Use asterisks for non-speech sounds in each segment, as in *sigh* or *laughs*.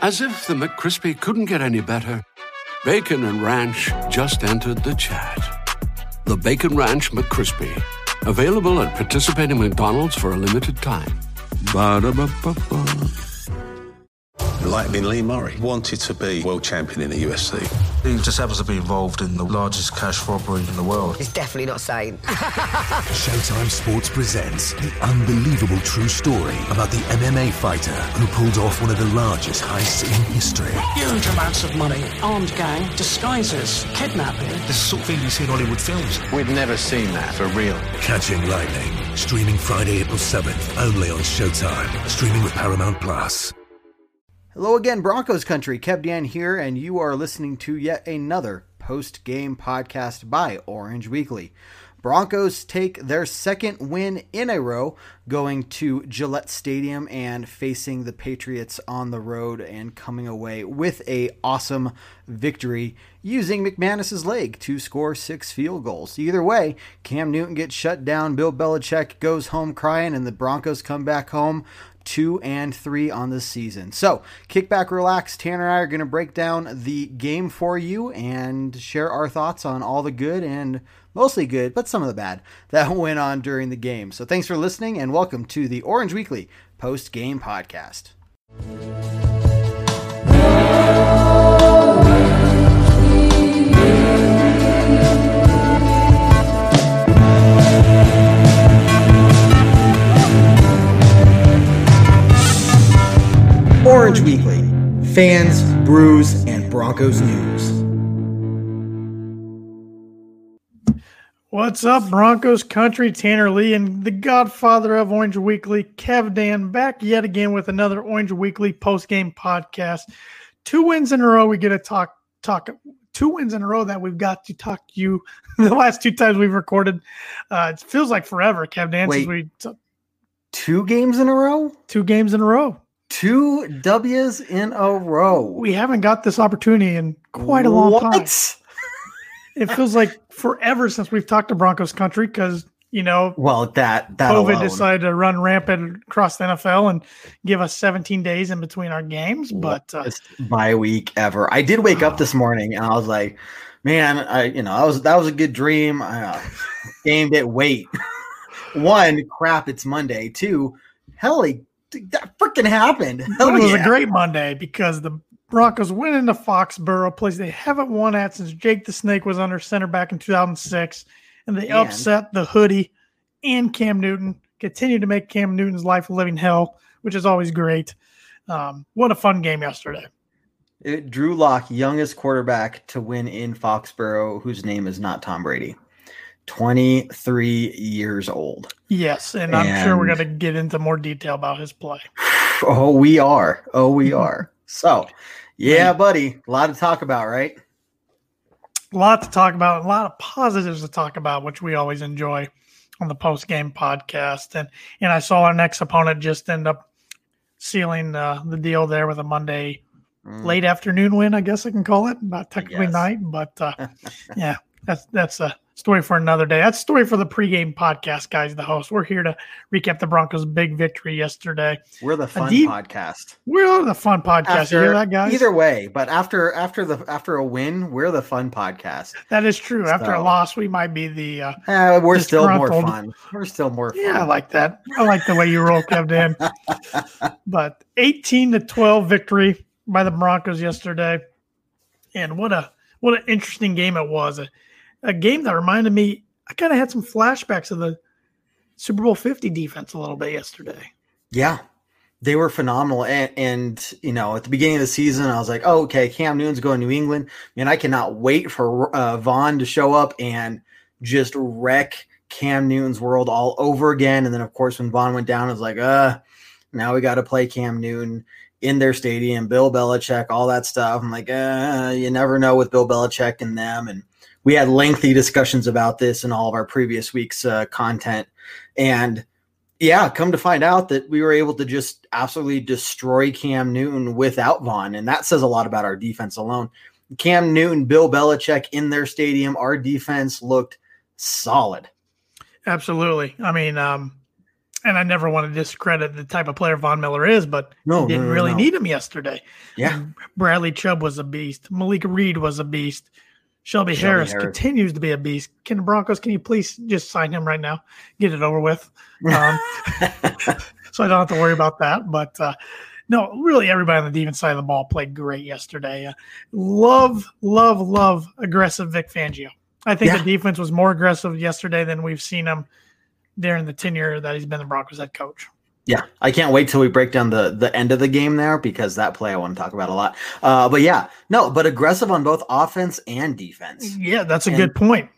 As if the McCrispy couldn't get any better, Bacon and Ranch just entered the chat. The Bacon Ranch McCrispy, available at participating McDonald's for a limited time. Ba-da-ba-ba-ba. Lee Murray, wanted to be world champion in the UFC. He just happens to be involved in the largest cash robbery in the world. He's definitely not sane. *laughs* Showtime Sports presents the unbelievable true story about the MMA fighter who pulled off one of the largest heists in history. Huge amounts of money, armed gang, disguises, kidnapping. This is the sort of thing you see in Hollywood films. We've never seen that for real. Catching Lightning, streaming Friday, April 7th, only on Showtime, streaming with Paramount Plus. Hello again, Broncos country. Kev Dan here, and you are listening to yet another post game podcast by Orange Weekly. Broncos take their second win in a row, going to Gillette Stadium and facing the Patriots on the road and coming away with a awesome victory using McManus's leg to score six field goals. Either way, Cam Newton gets shut down, Bill Belichick goes home crying, and the Broncos come back home two and three on the season. So kick back, relax. Tanner and I are going to break down the game for you and share our thoughts on all the good and mostly good, but some of the bad that *laughs* went on during the game. So thanks for listening and welcome to the Orange Weekly post game podcast. Fans, brews, and Broncos news. What's up, Broncos country? Tanner Lee and the godfather of Orange Weekly, Kev Dan, back yet again with another Orange Weekly post game podcast. Two wins in a row. We get to talk talk. Two wins in a row that we've got to talk to you. *laughs* the last two times we've recorded, uh, it feels like forever, Kev Dan. Wait. We t- Two games in a row? two games in a row. Two W's in a row. We haven't got this opportunity in quite a long time. *laughs* It feels like forever since we've talked to Broncos country because you know Well, that that COVID alone. decided to run rampant across the NFL and give us 17 days in between our games. But uh, bye week ever. I did wake up this morning and I was like, man, I you know, I was that was a good dream. I uh, gamed it. Wait, *laughs* one, crap, it's Monday. Two, hell, he- that freaking happened. Hell it was yeah. a great Monday because the Broncos went into Foxborough, place they haven't won at since Jake the Snake was under center back in 2006, and they And- upset the hoodie and Cam Newton. Continue to make Cam Newton's life a living hell, which is always great. Um, what a fun game yesterday. It- Drew Lock, youngest quarterback to win in Foxborough, whose name is not Tom Brady. 23 years old. Yes, and I'm sure we're going to get into more detail about his play. *sighs* Oh, we are. Oh, we *laughs* are. So, yeah, buddy, a lot to talk about, right? a lot to talk about, a lot of positives to talk about, which we always enjoy on the post game podcast. And and I saw our next opponent just end up sealing uh, the deal there with a Monday Mm. late afternoon win, I guess I can call it, not technically night, but uh, *laughs* yeah, that's that's a story for another day. That's story for the pregame podcast, guys. The host, we're here to recap the Broncos' big victory yesterday. We're the fun deep- podcast. We're the fun podcast. you hear that, guys? Either way, but after after the after a win, we're the fun podcast. that is true. After a loss, we might be the uh, Uh, we're still more fun. We're still more fun. Yeah, I like that. I like the way you roll, Kevin. *laughs* But 18 to 12 victory by the Broncos yesterday. And what a what an interesting game it was. A game that reminded me, I kind of had some flashbacks of the Super Bowl 50 defense a little bit yesterday. Yeah, they were phenomenal. And, and you know, at the beginning of the season, I was like, oh, okay, Cam Newton's going to New England. Man, I cannot wait for uh, Von to show up and just wreck Cam Newton's world all over again. And then, of course, when Von went down, I was like, uh, now we got to play Cam Newton in their stadium, Bill Belichick, all that stuff. I'm like, uh, you never know with Bill Belichick and them. And we had lengthy discussions about this in all of our previous week's uh, content. And yeah, come to find out that we were able to just absolutely destroy Cam Newton without Von. And that says a lot about our defense alone. Cam Newton, Bill Belichick in their stadium, our defense looked solid. Absolutely. I mean, um, and I never want to discredit the type of player Von Miller is, but No, didn't no, no, really no. need him yesterday. Yeah. Bradley Chubb was a beast. Malik Reed was a beast. Shelby, Shelby Harris, Harris. continues to be a beast. Can the Broncos, can you please just sign him right now? Get it over with. Um, *laughs* so I don't have to worry about that. But uh, no, really, everybody on the defense side of the ball played great yesterday. Uh, love, love, love aggressive Vic Fangio. I think Yeah. the defense was more aggressive yesterday than we've seen him during the tenure that he's been the Broncos head coach. Yeah, I can't wait till we break down the the end of the game there because that play I want to talk about a lot. Uh, but yeah, no, but aggressive on both offense and defense. Yeah, that's a And- good point.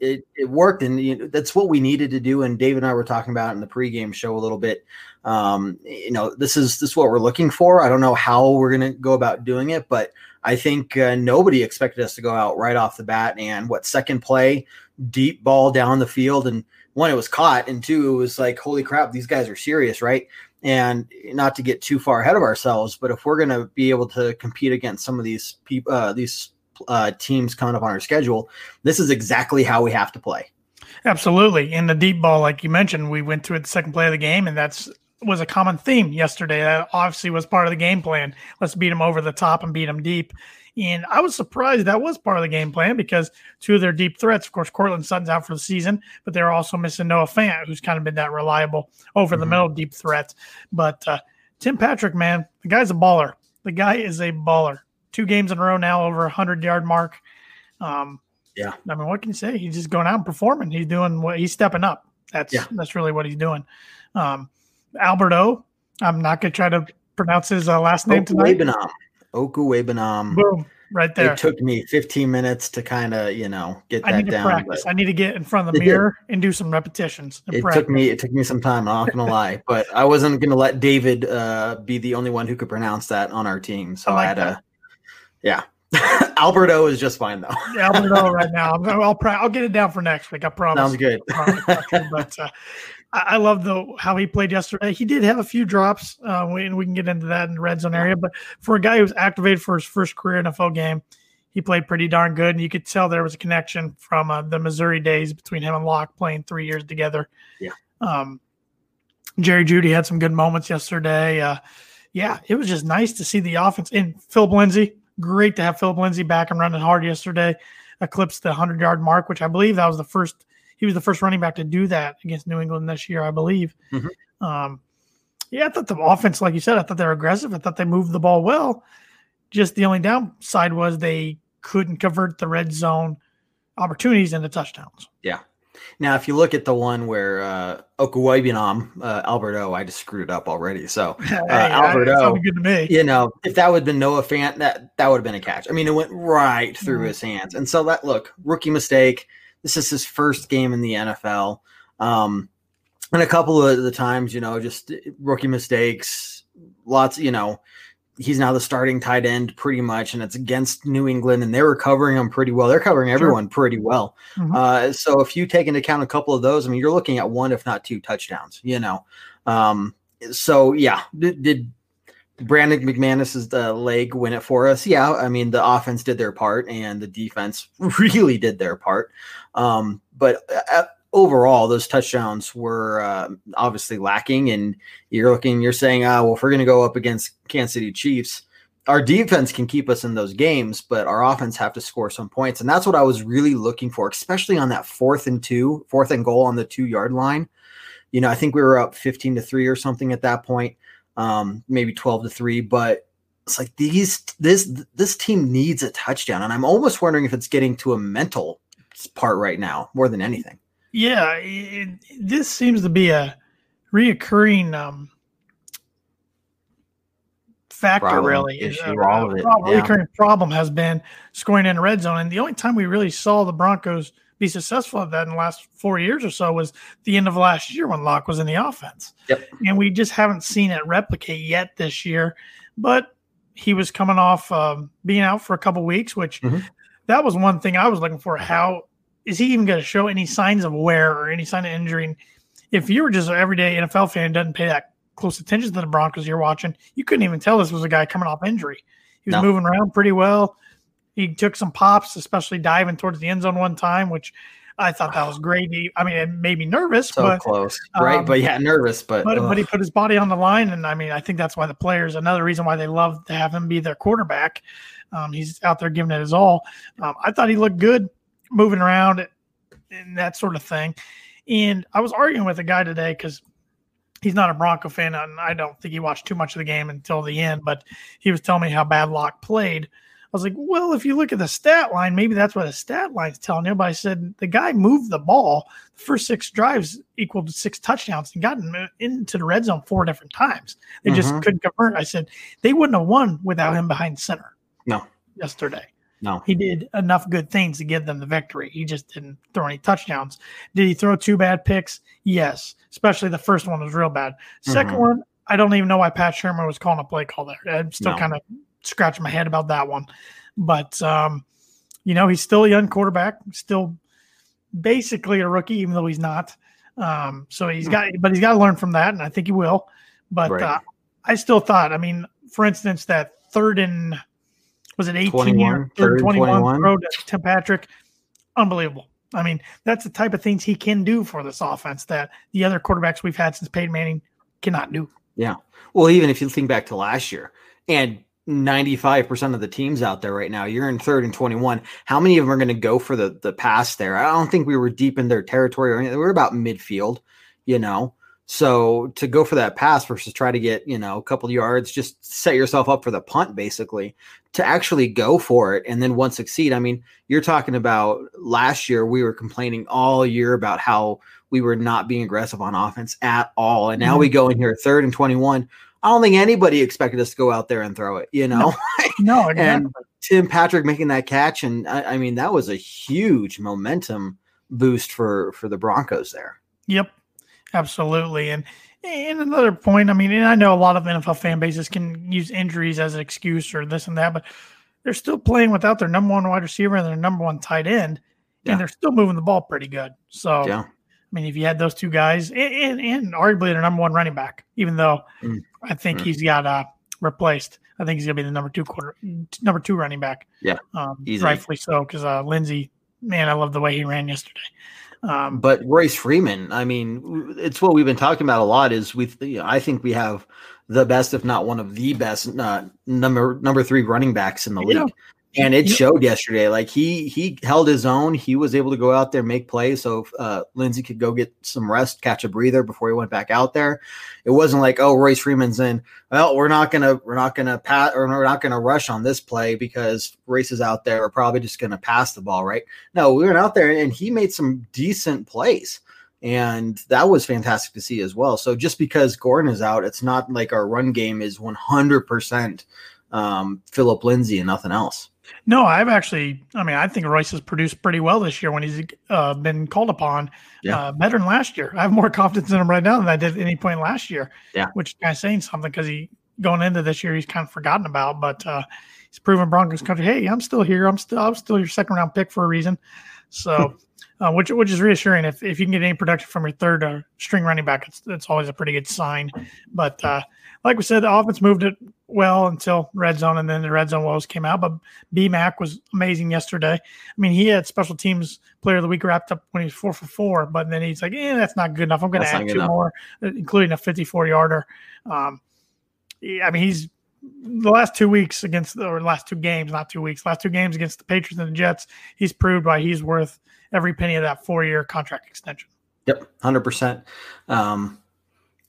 It it worked, and you know, that's what we needed to do. And Dave and I were talking about it in the pregame show a little bit. Um, you know, this is this is what we're looking for. I don't know how we're gonna go about doing it, but I think uh, nobody expected us to go out right off the bat and what second play, deep ball down the field, and one it was caught, and two it was like holy crap, these guys are serious, right? And not to get too far ahead of ourselves, but if we're gonna be able to compete against some of these people, uh, these uh, teams coming up on our schedule, this is exactly how we have to play. Absolutely. In the deep ball, like you mentioned, we went to it the second play of the game, and that's was a common theme yesterday. That obviously was part of the game plan. Let's beat them over the top and beat them deep. And I was surprised that was part of the game plan because two of their deep threats, of course, Courtland Sutton's out for the season, but they're also missing Noah Fant, who's kind of been that reliable over the middle deep threat. But uh, Tim Patrick, man, the guy's a baller. The guy is a baller. Two games in a row now over a hundred yard mark. Um, Yeah. I mean, what can you say? He's just going out and performing. He's doing what he's stepping up. That's Yeah. that's really what he's doing. Um, I'm not gonna try to pronounce his uh, last name tonight. Okwuegbunam. Okwuegbunam. Boom, right there. It took me 15 minutes to kind of, you know, get I that need to down. practice. I need to get in front of the *laughs* did. mirror and do some repetitions. and It practice. took me it took me some time, I'm not gonna lie. But I wasn't gonna let David uh, be the only one who could pronounce that on our team. So I I, had that. to yeah. *laughs* Alberto is just fine though. Yeah, Alberto right now. I'm, I'll I'll get it down for next week. I promise. Sounds good. but uh, *laughs* I, love the how he played yesterday. He did have a few drops, uh, and we can get into that in the red zone area. But for a guy who was activated for his first career NFL game, he played pretty darn good, and you could tell there was a connection from uh, the Missouri days between him and Lock playing three years together. Yeah. Um, Jerry Jeudy had some good moments yesterday. Uh, yeah, it was just nice to see the offense. And Phillip Lindsay, great to have Phillip Lindsay back and running hard yesterday. Eclipsed the 100 yard mark, which I believe that was the first, he was the first running back to do that against New England this year, I believe. Mhm. Um, yeah, I thought the offense, like you said, I thought they were aggressive. I thought they moved the ball well. Just the only downside was they couldn't convert the red zone opportunities into touchdowns. Yeah. Now, if you look at the one where uh, Okwuegbunam, uh, Alberto, I just screwed it up already. So *laughs* uh, Alberto, sounded good to me. you know, if that would have been Noah Fant, that that would have been a catch. I mean, it went right through Mhm. his hands, and so that look rookie mistake. This is his first game in the NFL, um, and a couple of the times, you know, just rookie mistakes. Lots, you know, he's now the starting tight end pretty much, and it's against New England, and they were covering him pretty well. They're covering everyone pretty well. Mhm. Uh, so if you take into account a couple of those, I mean, you're looking at one, if not two touchdowns. You know, um, so yeah, did, did Brandon McManus's uh, leg win it for us? Yeah, I mean the offense did their part and the defense *laughs* really did their part. Um, but uh, overall, those touchdowns were uh, obviously lacking. And you're looking, you're saying, ah, well, if we're going to go up against Kansas City Chiefs, our defense can keep us in those games, but our offense have to score some points. And that's what I was really looking for, especially on that fourth and two, fourth and goal on the two yard line. You know, I think we were up 15 to three or something at that point, um, maybe 12 to three, but it's like these, this, this team needs a touchdown. And I'm almost wondering if it's getting to a mental part right now more than anything. Yeah, it, this seems to be a reoccurring um, factor, Problem, really. issue, Uh, all of it, problem- yeah. Recurring problem has been scoring in the red zone. And the only time we really saw the Broncos be successful at that in the last four years or so was the end of last year when Lock was in the offense. Yep. And we just haven't seen it replicate yet this year. But he was coming off um, being out for a couple weeks, which Mhm. that was one thing I was looking for. How is he even going to show any signs of wear or any sign of injury? And if you were just an everyday NFL fan who doesn't pay that close attention to the Broncos you're watching, you couldn't even tell this was a guy coming off injury. He was No. moving around pretty well. He took some pops, especially diving towards the end zone one time, which I thought that was *sighs* great. He, I mean, it made me nervous, so but close, right? um, but yeah, nervous, but but, but he put his body on the line, and I mean, I think that's why the players. Another reason why they love to have him be their quarterback. Um, he's out there giving it his all. Um, I thought he looked good, moving around, and that sort of thing. And I was arguing with a guy today because he's not a Bronco fan, and I don't think he watched too much of the game until the end. But he was telling me how bad Lock played. I was like, well, if you look at the stat line, maybe that's what the stat line's telling you. But I said the guy moved the ball. The first six drives equaled six touchdowns and gotten into the red zone four different times. They just Mhm. couldn't convert. I said they wouldn't have won without him behind center no, yesterday. no, He did enough good things to give them the victory. He just didn't throw any touchdowns. Did he throw two bad picks? Yes, especially the first one was real bad. 2nd Mhm. one, I don't even know why Pat Shurmur was calling a play call there. I'm still No. kind of scratching my head about that one. But um, you know, he's still a young quarterback, still basically a rookie, even though he's not. Um, so he's got, but he's got to learn from that, and I think he will. But Right. uh, I still thought, I mean, for instance, that third and was it 18 21, year, third third 21 21. throw to Tim Patrick, unbelievable. I mean, that's the type of things he can do for this offense that the other quarterbacks we've had since Peyton Manning cannot do. yeah. Well, even if you think back to last year, and 95% of the teams out there right now, you're in third and 21. How many of them are going to go for the the pass there? I don't think we were deep in their territory or anything. We are about midfield, you know. So to go for that pass versus try to get, you know, a couple yards, just set yourself up for the punt basically to actually go for it and then once succeed. I mean, you're talking about last year we were complaining all year about how we were not being aggressive on offense at all. And now we mm-hmm. go in here third and 21. I don't think anybody expected us to go out there and throw it, you know. No, *laughs* exactly. and Tim Patrick making that catch, and I, I mean that was a huge momentum boost for for the Broncos there. Yep, absolutely. And and another point, I mean, and I know a lot of NFL fan bases can use injuries as an excuse or this and that, but they're still playing without their number one wide receiver and their number one tight end, Yeah. and they're still moving the ball pretty good. So, Yeah, I mean, if you had those two guys and, and, arguably their number one running back, even though Mm. I think Mm. he's got uh, replaced, I think he's gonna be the number two quarter, number two running back. Yeah, um, easily. rightfully so because uh, Lindsay, man, I love the way he ran yesterday. Um, but Royce Freeman, I mean, it's what we've been talking about a lot. Is we, you know, I think we have the best, if not one of the best, uh, number number three running backs in the Yeah. league. And it showed yesterday. Like he he held his own. He was able to go out there make plays, so uh, Lindsay could go get some rest, catch a breather before he went back out there. It wasn't like, oh, Royce Freeman's in. Well, we're not gonna we're not gonna pat or we're not gonna rush on this play because Royce is out there. We're probably just gonna pass the ball, right? No, we went out there and he made some decent plays. And that was fantastic to see as well. So just because Gordon is out, it's not like our run game is 100% um, Phillip Lindsay and nothing else. No, I've actually. I mean, I think Royce has produced pretty well this year when he's uh, been called upon. Yeah. Uh, better than last year. I have more *laughs* confidence in him right now than I did at any point last year. Yeah. which is kind of saying something because he going into this year he's kind of forgotten about, but uh, he's proven Broncos country. Hey, I'm still here. I'm still. I'm still your second round pick for a reason. So, uh, which which is reassuring. If if you can get any production from your third uh, string running back, it's it's always a pretty good sign. But uh, like we said, the offense moved it well until red zone, and then the red zone woes came out. But B Mac was amazing yesterday. I mean, he had special teams player of the week wrapped up when he was four for four, but then he's like, "Eh, that's not good enough. I'm going to add two enough." more, including a 54 yarder." Um, yeah, I mean, he's the last two weeks against or last two games, not two weeks, last two games against the Patriots and the Jets. He's proved why he's worth every penny of that four year contract extension. Yep, hundred percent. Um,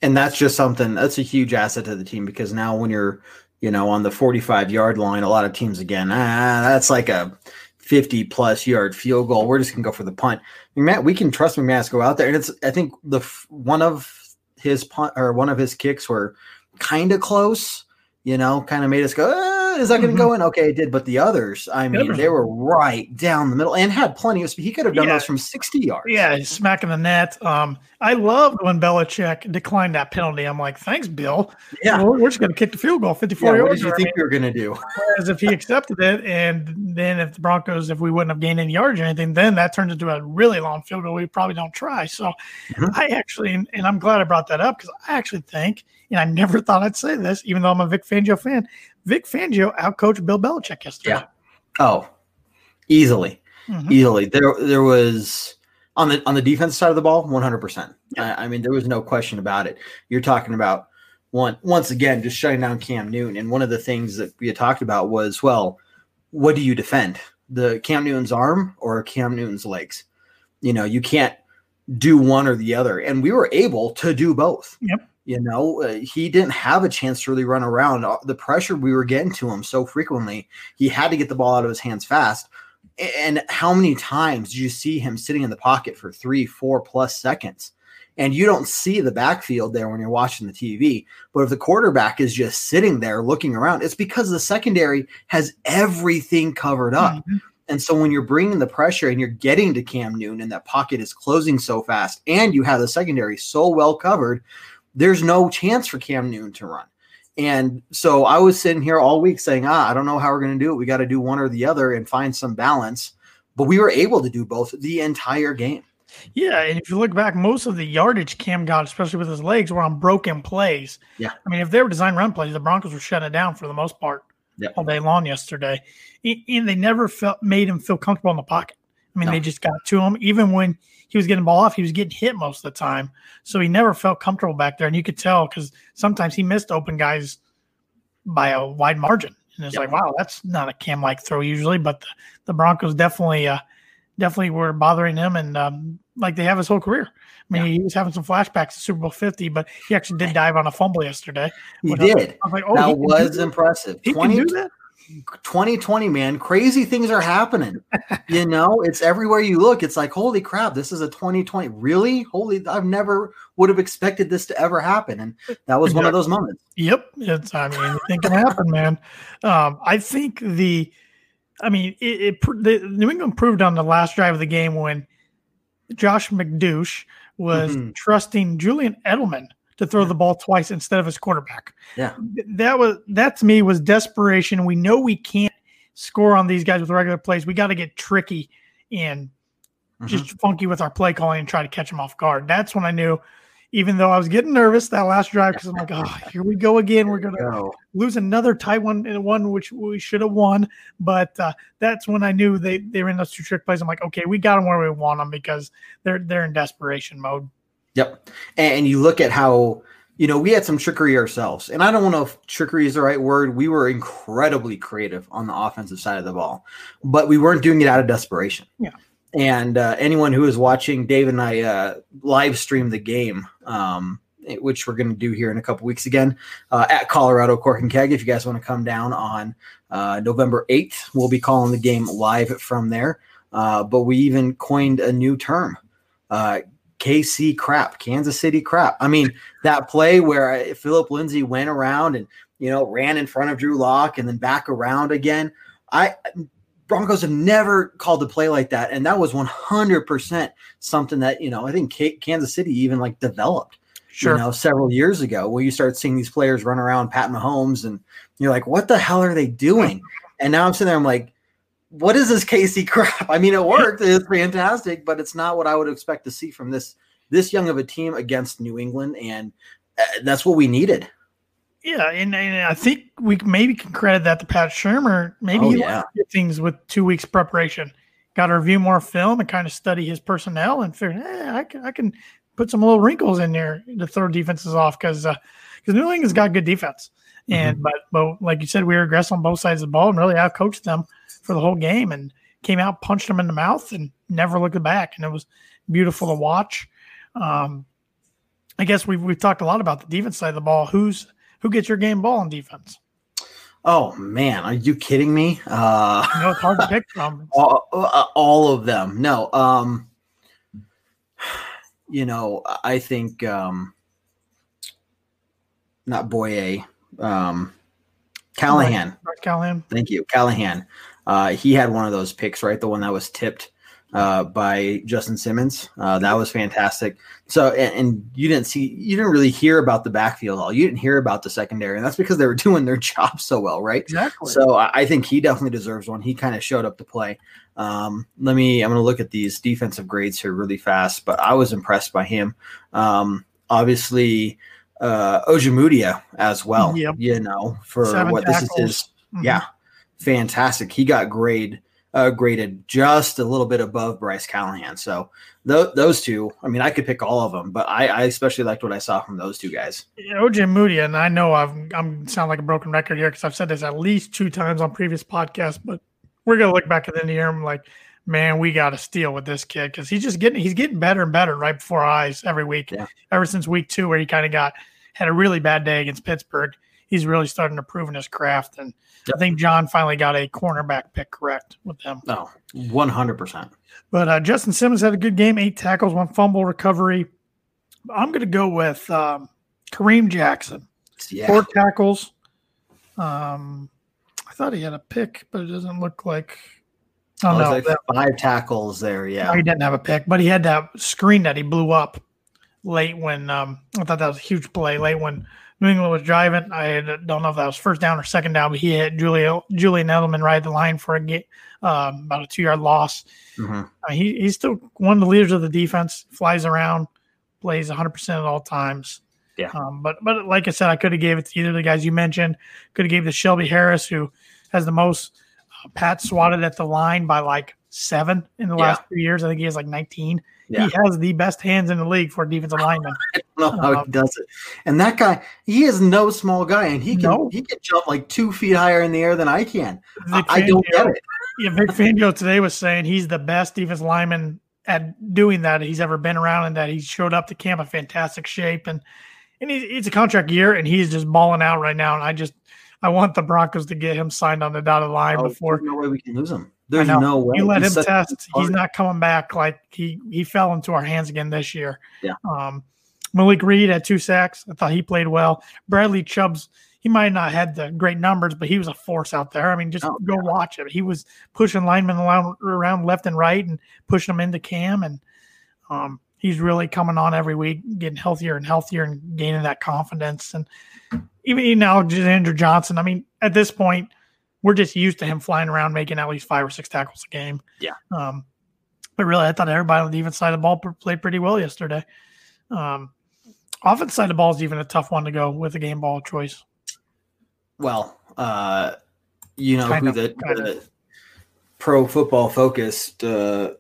and that's just something that's a huge asset to the team because now when you're, you know, on the 45 yard line, a lot of teams again, ah, that's like a 50 plus yard field goal. We're just gonna go for the punt. Matt, we can trust McManus to go out there, and it's I think the one of his punt or one of his kicks were kind of close. You know, kind of made us go. "Ah, is that going to go in? Okay, it did. But the others, I mean, they were right down the middle and had plenty of. speed. He could have done Yeah. those from 60 yards. Yeah, he's smacking the net. Um, I loved when Belichick declined that penalty. I'm like, thanks, Bill. Yeah. We're, we're just going to kick the field goal 54 Yeah, what yards. did you I think mean, we were going to do? Whereas if he accepted it, and then if the Broncos, if we wouldn't have gained any yards or anything, then that turns into a really long field goal. We probably don't try. So Mhm. I actually, and I'm glad I brought that up because I actually think, and I never thought I'd say this, even though I'm a Vic Fangio fan, Vic Fangio outcoached Bill Belichick yesterday. Yeah. Oh, easily, Mhm. easily. There, there was On the on the defense side of the ball, one hundred percent. I mean, there was no question about it. You're talking about one once again just shutting down Cam Newton, and one of the things that we had talked about was, well, what do you defend? The Cam Newton's arm or Cam Newton's legs? You know, you can't do one or the other, and we were able to do both. Yep. You know, uh, he didn't have a chance to really run around. Uh, The pressure we were getting to him so frequently, he had to get the ball out of his hands fast. And how many times do you see him sitting in the pocket for three, four plus seconds? And you don't see the backfield there when you're watching the TV. But if the quarterback is just sitting there looking around, it's because the secondary has everything covered up. Mhm. And so when you're bringing the pressure and you're getting to Cam Newton and that pocket is closing so fast and you have the secondary so well covered, there's no chance for Cam Newton to run. And so I was sitting here all week saying, ah, I don't know how we're going to do it. We got to do one or the other and find some balance. But we were able to do both the entire game. Yeah, and if you look back, most of the yardage Cam got, especially with his legs, were on broken plays. Yeah. I mean, if they were design run plays, the Broncos were shutting it down for the most part Yep. all day long yesterday. And they never felt made him feel comfortable in the pocket. I mean, No. they just got to him. Even when he was getting the ball off, he was getting hit most of the time. So he never felt comfortable back there. And you could tell because sometimes he missed open guys by a wide margin. And it's Yep. like, wow, that's not a Cam like throw usually, but the, the Broncos definitely uh, definitely were bothering him and um, like they have his whole career. I mean, he was having some flashbacks to Super Bowl 50, but he actually did dive on a fumble yesterday. He When I was- did. I was like, oh, that was impressive. He 20, can do that. 2020, man, crazy things are happening. you *laughs* know, it's everywhere you look. It's like, holy crap, this is a 2020. Really? Holy, I've never would have expected this to ever happen. And that was one of those moments. Yep. It's, I mean, anything can happen, man. Um, I think the, I mean, it, it the New England proved on the last drive of the game when Josh McDouche was Mhm. trusting Julian Edelman to throw the ball twice instead of his quarterback. Yeah. That was that to me was desperation. We know we can't score on these guys with regular plays. We got to get tricky and Mm-hmm. just funky with our play calling and try to catch them off guard. That's when I knew, even though I was getting nervous that last drive because I'm like, oh, *laughs* here we go again. We're gonna Go. lose another tight one in one which we should have won. But uh, that's when I knew they they were in those two trick plays. I'm like, okay, we got them where we want them because they're they're in desperation mode. Yep. And you look at how, you know, we had some trickery ourselves. And I don't know if trickery is the right word. We were incredibly creative on the offensive side of the ball, but we weren't doing it out of desperation. Yeah. And uh, anyone who is watching Dave and I uh, live stream the game, um, which we're going to do here in a couple weeks again uh, at Colorado Cork and Keg. If you guys want to come down on uh, November 8th, we'll be calling the game live from there. Uh, but we even coined a new term. Uh, KC crap, Kansas City crap. I mean, that play where uh, Phillip Lindsay went around and you know ran in front of Drew Lock and then back around again. I Broncos have never called a play like that, and that was 100% something that you know I think K- Kansas City even like developed. Sure. You know, several years ago, where you start seeing these players run around Pat Mahomes, and you're like, what the hell are they doing? And now I'm sitting there, I'm like, what is this KC *laughs* crap? I mean, it worked. It's fantastic, but it's not what I would expect to see from this this young of a team against New England, and uh, that's what we needed. Yeah, and, and I think we maybe can credit that to Pat Shurmur. Maybe Oh, he yeah. learned a few things with two weeks preparation. Got to review more film and kind of study his personnel and figure, eh, I can, I can put some little wrinkles in there to throw defenses off because because New England's got good defense. And Mm-hmm. but but like you said, we were aggressive on both sides of the ball and really outcoached them for the whole game and came out, punched them in the mouth, and never looked back. And it was beautiful to watch. Um, I guess we've we've talked a lot about the defense side of the ball. Who's who gets your game ball on defense? Oh man, are you kidding me? Uh, know it's hard to pick from. *laughs* all, all of them. No, um, you know, I think um, not Boye, um, Callahan. Callahan. Thank you, Callahan. Uh, he had one of those picks, right? The one that was tipped uh, by Justin Simmons. Uh, that was fantastic. So, and, and you didn't see, you didn't really hear about the backfield all. You didn't hear about the secondary, and that's because they were *laughs* doing their job so well, right? Exactly. So I I think he definitely deserves one. He kind of showed up to play. Um, let me. I'm going to look at these defensive grades here really fast, but I was impressed by him. Um, obviously, uh, Ojemudia as well. Yep. You know, for Seven what this is tackles. his. Mhm. Yeah, fantastic. He got grade uh, graded just a little bit above Bryce Callahan. So th- those two, I mean, I could pick all of them, but I, I especially liked what I saw from those two guys. Yeah, OJ Moody, and I know I've, I'm sound like a broken record here because I've said this at least two times on previous podcasts, but we're gonna look back at the end of the year. I'm like, man, we got to steal with this kid because he's just getting he's getting better and better right before our eyes every week. Yeah. Ever since week two, where he kind of got had a really bad day against Pittsburgh, he's really starting to prove in his craft. And I think John finally got a cornerback pick correct with him. No, one hundred percent. But uh, Justin Simmons had a good game, eight tackles, one fumble recovery. I'm going to go with um, Kareem Jackson, Yeah, four tackles. Um, I thought he had a pick, but it doesn't look like. Oh no, like that- five tackles there. no, Yeah, he didn't have a pick, but he had that screen that he blew up late when um, I thought that was a huge play. Late when New England was driving, I don't know if that was first down or second down, but he hit Julia, Julian Edelman right at the line for a get, um, about a two yard loss. Mhm. Uh, he, he's still one of the leaders of the defense, flies around, plays 100% at all times. Yeah. Um, but but like I said, I could have gave it to either of the guys you mentioned. Could have gave it to Shelby Harris, who has the most uh, Pat swatted at the line by like seven in the Yeah. last two years. I think he has like 19. Yeah. He has the best hands in the league for a defensive lineman. *laughs* I don't know how Um, he does it. And that guy, he is no small guy, and he can No. he can jump like two feet higher in the air than I can. Vic I don't get it. Yeah, Vic Fangio today was saying he's the best defensive lineman at doing that he's ever been around, and that he showed up to camp in fantastic shape. And and he, it's a contract year, and he's just balling out right now. And I just I want the Broncos to get him signed on the dotted line Oh, before there's no way we can lose him. There's no way. you let He's him test. He's not coming back like he he fell into our hands again this year. Yeah. Um, Malik Reed had two sacks. I thought he played well. Bradley Chubb's he might not had the great numbers, but he was a force out there. I mean, just Oh, go watch it. He was pushing linemen around, around left and right and pushing them into Cam, and um, he's really coming on every week, getting healthier and healthier and gaining that confidence. And even you know, Andrew Johnson. I mean, at this point, we're just used to him flying around making at least five or six tackles a game. Yeah. Um, but really, I thought everybody on the defense side of the ball played pretty well yesterday. Um, offense side of the ball is even a tough one to go with a game ball choice. Well, uh, you know Kind who of, the, the pro football focused uh,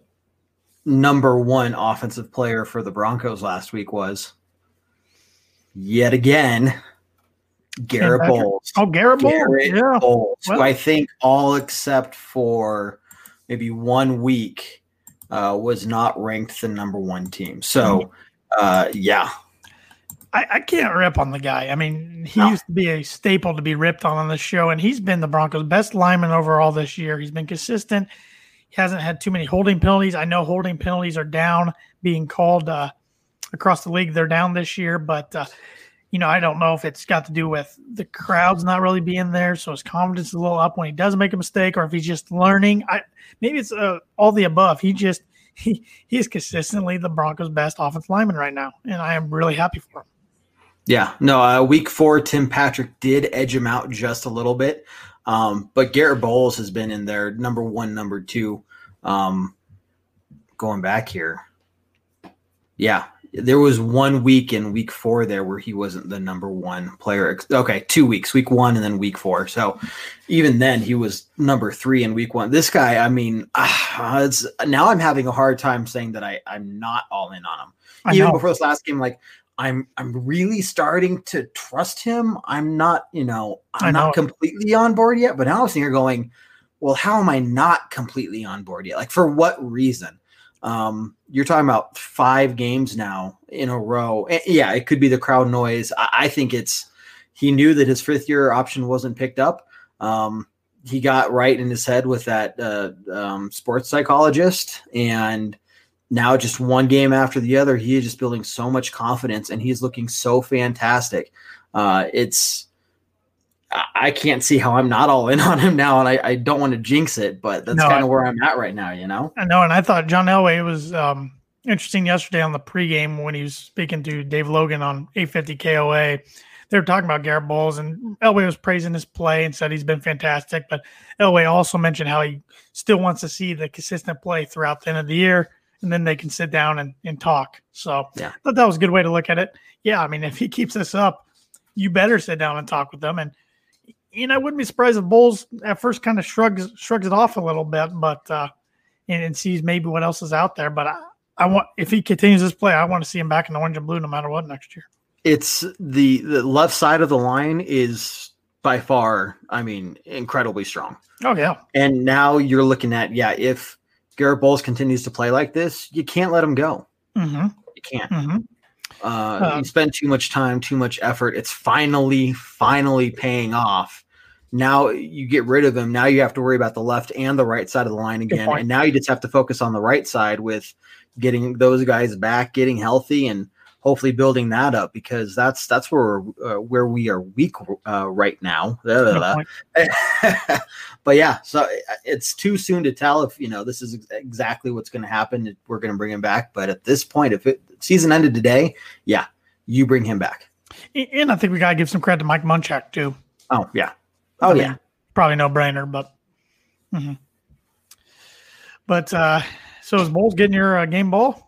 number one offensive player for the Broncos last week was yet again Garett Patrick. Bolles. Oh, Garett Bolles, Garett yeah. Bolles, Well- I think all except for maybe one week uh, was not ranked the number one team. So, uh, yeah, I, I can't rip on the guy. I mean, he No. used to be a staple to be ripped on on the show, and he's been the Broncos' best lineman overall this year. He's been consistent. He hasn't had too many holding penalties. I know holding penalties are down, being called uh, across the league. They're down this year, but uh, you know, I don't know if it's got to do with the crowds not really being there, so his confidence is a little up when he does make a mistake, or if he's just learning. I maybe it's uh, all the above. He just *laughs* he he is consistently the Broncos' best offensive lineman right now, and I am really happy for him. Yeah, no, uh, week four, Tim Patrick did edge him out just a little bit. Um, but Garett Bolles has been in there number one, number two. Um, going back here. Yeah, there was one week in week four there where he wasn't the number one player. Okay, two weeks, week one and then week four. So even then, he was number three in week one. This guy, I mean, *sighs* it's, now I'm having a hard time saying that I, I'm not all in on him I even know. before this last game, like I'm I'm really starting to trust him. I'm not, you know, I'm know. not completely on board yet, but now I'm sitting here going, well, how am I not completely on board yet? Like for what reason? Um, you're talking about five games now in a row. Eh, Yeah, it could be the crowd noise. I, I think it's he knew that his fifth year option wasn't picked up. Um, he got right in his head with that uh, um, sports psychologist, and now just one game after the other, he is just building so much confidence, and he's looking so fantastic. Uh, it's I- can't see how I'm not all in *laughs* on him now, and I, I don't want to jinx it, but that's No, kind of where I'm at right now. You know? I know, and I thought John Elway was um, interesting yesterday on the pregame when he was speaking to Dave Logan on 850 KOA. They were talking about Garett Bolles, and Elway was praising his play and said he's been fantastic. But Elway also mentioned how he still wants to see the consistent play throughout the end of the year, and then they can sit down and, and talk. So Yeah. I thought that was a good way to look at it. Yeah, I mean, *laughs* if he keeps this up, you better sit down and talk with them. And you know, I wouldn't be surprised if Bolles at first kind of shrugs shrugs it off a little bit, but uh, and, and sees maybe what else is out there. But I, I want if he continues this play, I want to see him back in the orange and blue no matter what next year. It's the the left side of the line is by far, I mean, incredibly strong. Oh yeah. And now you're looking at yeah, if Garett Bolles continues to play like this, you can't let him go. Mm-hmm. You can't. Mm-hmm. Uh, Um, you spend too much time, too much effort. It's finally, finally paying off. Now you get rid of him. Now you have to worry about the left and the right side of the line again. And now you just have to focus on the right side with getting those guys back, getting healthy, and hopefully building that up because that's that's where we're, uh, where we are weak uh, right now. *laughs* But yeah, so uh, it's too soon to tell if you know this is exactly what's going to happen. We're going to bring him back, but at this point, if it season ended today, yeah, you bring him back. And I think we gotta give some credit to Mike Munchak too. Oh yeah, oh I mean, yeah. probably no brainer, but. mhm. But uh, so is Bolles getting your uh, game ball?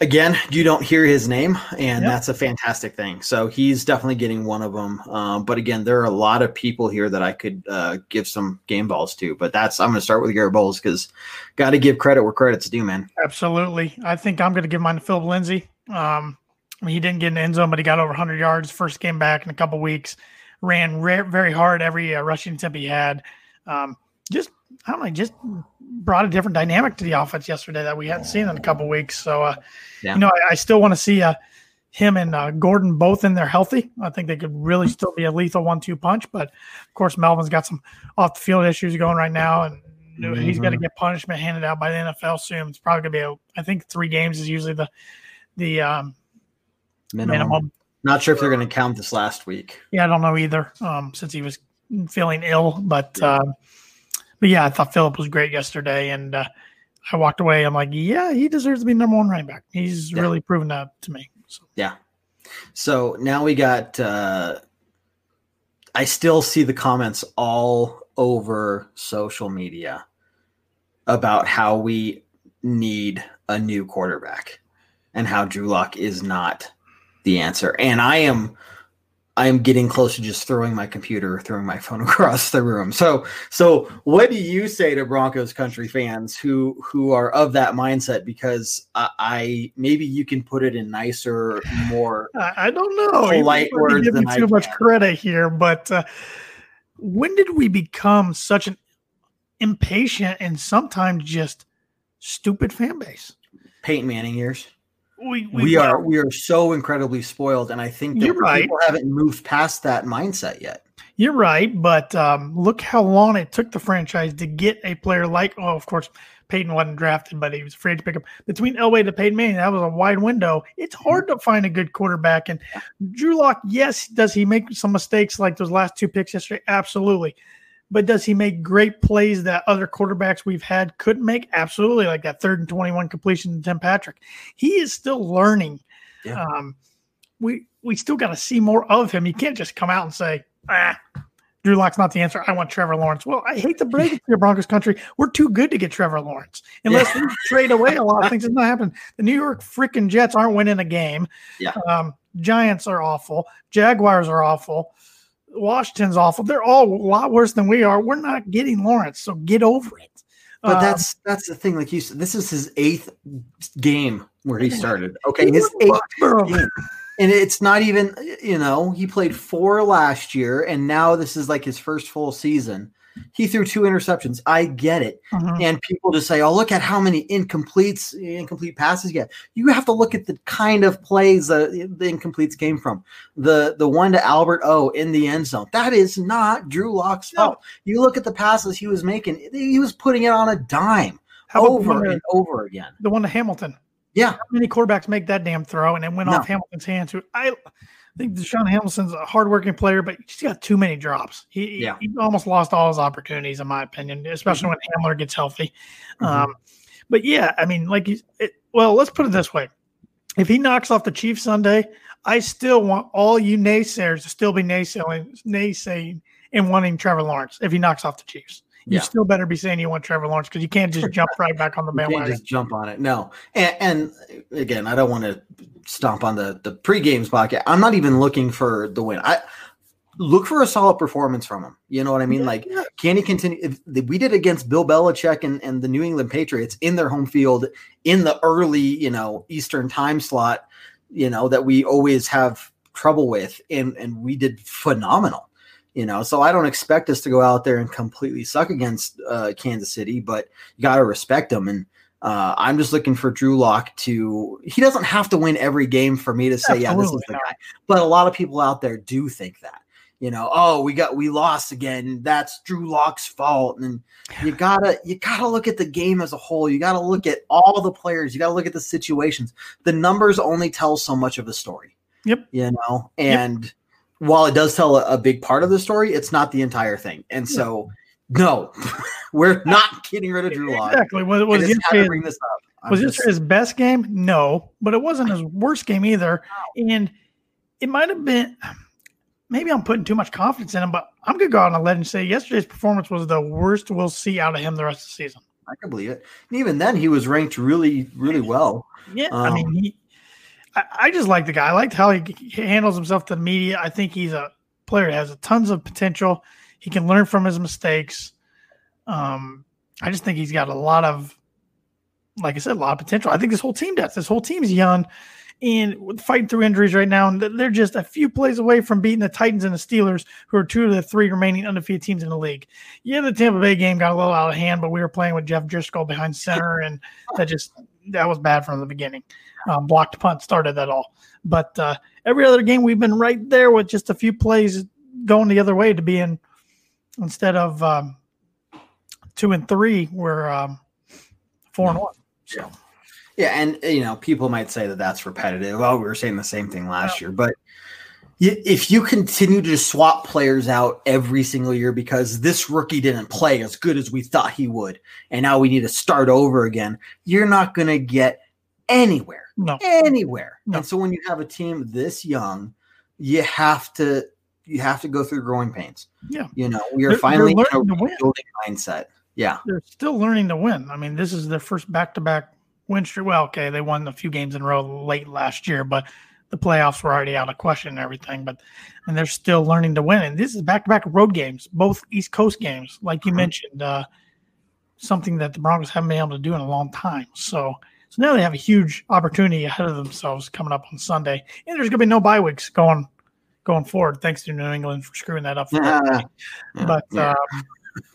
Again, you don't hear his name, and Yep. that's a fantastic thing. So he's definitely getting one of them. Um, but again, there are a lot of people here that I could uh, give some game balls to. But that's I'm going to start with Garett Bolles because got to give credit where credit's due, man. Absolutely. I think I'm going to give mine to Phillip Lindsay. Um, I mean, he didn't get in the end zone, but he got over 100 yards first game back in a couple weeks. Ran re- very hard every uh, rushing attempt he had. Um, just I don't know, just brought a different dynamic to the offense yesterday that we hadn't seen in a couple weeks. So, uh, Yeah. you know, I, I still want to see uh, him and uh, Gordon both in there healthy. I think they could really still be a lethal one-two punch. But of course, Melvin's got some off the field issues going right now, and he's got to get punishment handed out by the NFL soon. It's probably gonna be a, I think three games is usually the the um, Minimum. minimum. Not sure if they're going to count this last week. Yeah, I don't know either. Um, since he was feeling ill, but um, but yeah, I thought Phillip was great yesterday, and uh, I walked away. I'm like, yeah, he deserves to be number one running back. He's Yeah. really proven that to me. So Yeah. So now we got. uh I still see the comments all over social media about how we need a new quarterback and how Drew Lock is not the answer. And I am I am getting close to just throwing my computer, throwing my phone *laughs* across the room. So so what do you say to Broncos country fans who who are of that mindset? Because I, I maybe you can put it in nicer, more *sighs* I, I don't know. Polite might words giving than too much credit here, but uh, when did we become such an impatient and sometimes just stupid fan base? Peyton Manning years. We We, are we are so incredibly spoiled, and I think that You're right. people haven't moved past that mindset yet. You're right, but um, look how long it took the franchise to get a player like. Oh, of course, Peyton wasn't drafted, but he was afraid to pick up between Elway to Peyton Manning. That was a wide window. It's hard to find a good quarterback. And Drew Lock, yes, does he make some mistakes like those last two picks yesterday? Absolutely. But does he make great plays that other quarterbacks we've had couldn't make? Absolutely, like that third and twenty-one completion to Tim Patrick. He is still learning. Yeah. Um, we we still got to see more of him. You can't just come out and say, ah, Drew Lock's not the answer. I want Trevor Lawrence. Well, I hate to break it to your Broncos country. We're too good to get Trevor Lawrence. Unless we trade away a lot of things, it's not happening. The New York freaking Jets aren't winning a game. Yeah. Um, Giants are awful. Jaguars are awful. Washington's awful. They're all a lot worse than we are. We're not getting Lawrence, so get over it. But Um, that's that's the thing. Like you said, this is his eighth game where he started. Okay, his eighth game. and it's not even you know he played four last year, and now this is like his first full season. He threw two interceptions. I get it. Mhm. And people just say, "Oh, look at how many incompletes, incomplete passes you get." You have to look at the kind of plays that the incompletes came from. The the one to Albert O in the end zone. That is not Drew Lock's No. You look at the passes he was making; he was putting it on a dime How over to- and over again. the one to Hamilton? Yeah, How many quarterbacks make that damn throw and it went No. off Hamilton's hands? Who I think DaeSean Hamilton's a hardworking player, but he's got too many drops. He, Yeah. he almost lost all his opportunities, in my opinion, especially when Hamler gets healthy. Mhm. Um, but yeah, I mean, like, he's, it, well, let's put it this way: if he knocks off the Chiefs Sunday, I still want all you naysayers to still be naysaying, naysaying and wanting Trevor Lawrence if he knocks off the Chiefs. You Yeah. still better be saying you want Trevor Lawrence because you can't just jump right back on the *laughs* you can't bandwagon. just jump on it. No, and, and again, I don't want to stomp on the the pre games podcast. I'm not even looking for the win. I look for a solid performance from him. You know what I mean? Like, can he continue? If we did against Bill Belichick and, and the New England Patriots in their home field in the early, you know, Eastern time slot, you know, that we always have trouble with, and and we did phenomenal. You know, so I don't expect us to go out there and completely suck against uh, Kansas City, but you got to respect them. And uh, I'm just looking for Drew Lock to. He doesn't have to win every game for me to say, Absolutely yeah, this is the not. guy. But a lot of people out there do think that. You know, oh, we got we lost again. That's Drew Lock's fault. And you gotta you gotta look at the game as a whole. You gotta look at all the players. You gotta look at the situations. The numbers only tell so much of a story. Yep. You know, and while it does tell a, a big part of the story, it's not the entire thing. And so, no, *laughs* we're not getting rid of Drew Lock. Exactly. Was, was just had to yesterday, bring this up. I'm was just- this his best game? No, but it wasn't his worst game either. And it might have been. Maybe I'm putting too much confidence in him, but I'm gonna go out on a ledge and say yesterday's performance was the worst we'll see out of him the rest of the season. I can believe it. And even then, he was ranked really, really well. Yeah, I mean, Um, he. I, just like the guy. I liked how he, he handles himself to the media. I think he's a player that has a tons of potential. He can learn from his mistakes. Um, I just think he's got a lot of, like I said, a lot of potential. I think this whole team does. This whole team's young and fighting through injuries right now, and they're just a few plays away from beating the Titans and the Steelers, who are two of the three remaining undefeated teams in the league. Yeah, the Tampa Bay game got a little out of hand, but we were playing with Jeff Driskel behind center, and that just that was bad from the beginning. Um, blocked punt started that all, but uh, every other game we've been right there with just a few plays going the other way to be in instead of um, two and three, we're um, four and one. So Yeah, and you know, people might say that that's repetitive. Well, we were saying the same thing last year, but if you continue to swap players out every single year because this rookie didn't play as good as we thought he would, and now we need to start over again, you're not going to get anywhere, no, anywhere. No. And so when you have a team this young, you have to you have to go through growing pains. Yeah. you know, we are They're- they're finally in a learning to win. mindset. Yeah, they're still learning to win. I mean, this is their first back-to-back win streak. Well, okay, they won a few games in a row late last year, but the playoffs were already out of question and everything. But and they're still learning to win. And this is back-to-back road games, both East Coast games, like you mentioned. Uh, something that the Broncos haven't been able to do in a long time. So. So now they have a huge opportunity ahead of themselves coming up on Sunday, and there's going to be no bye weeks going going forward. Thanks to New England for screwing that up. For Yeah. but Yeah. um,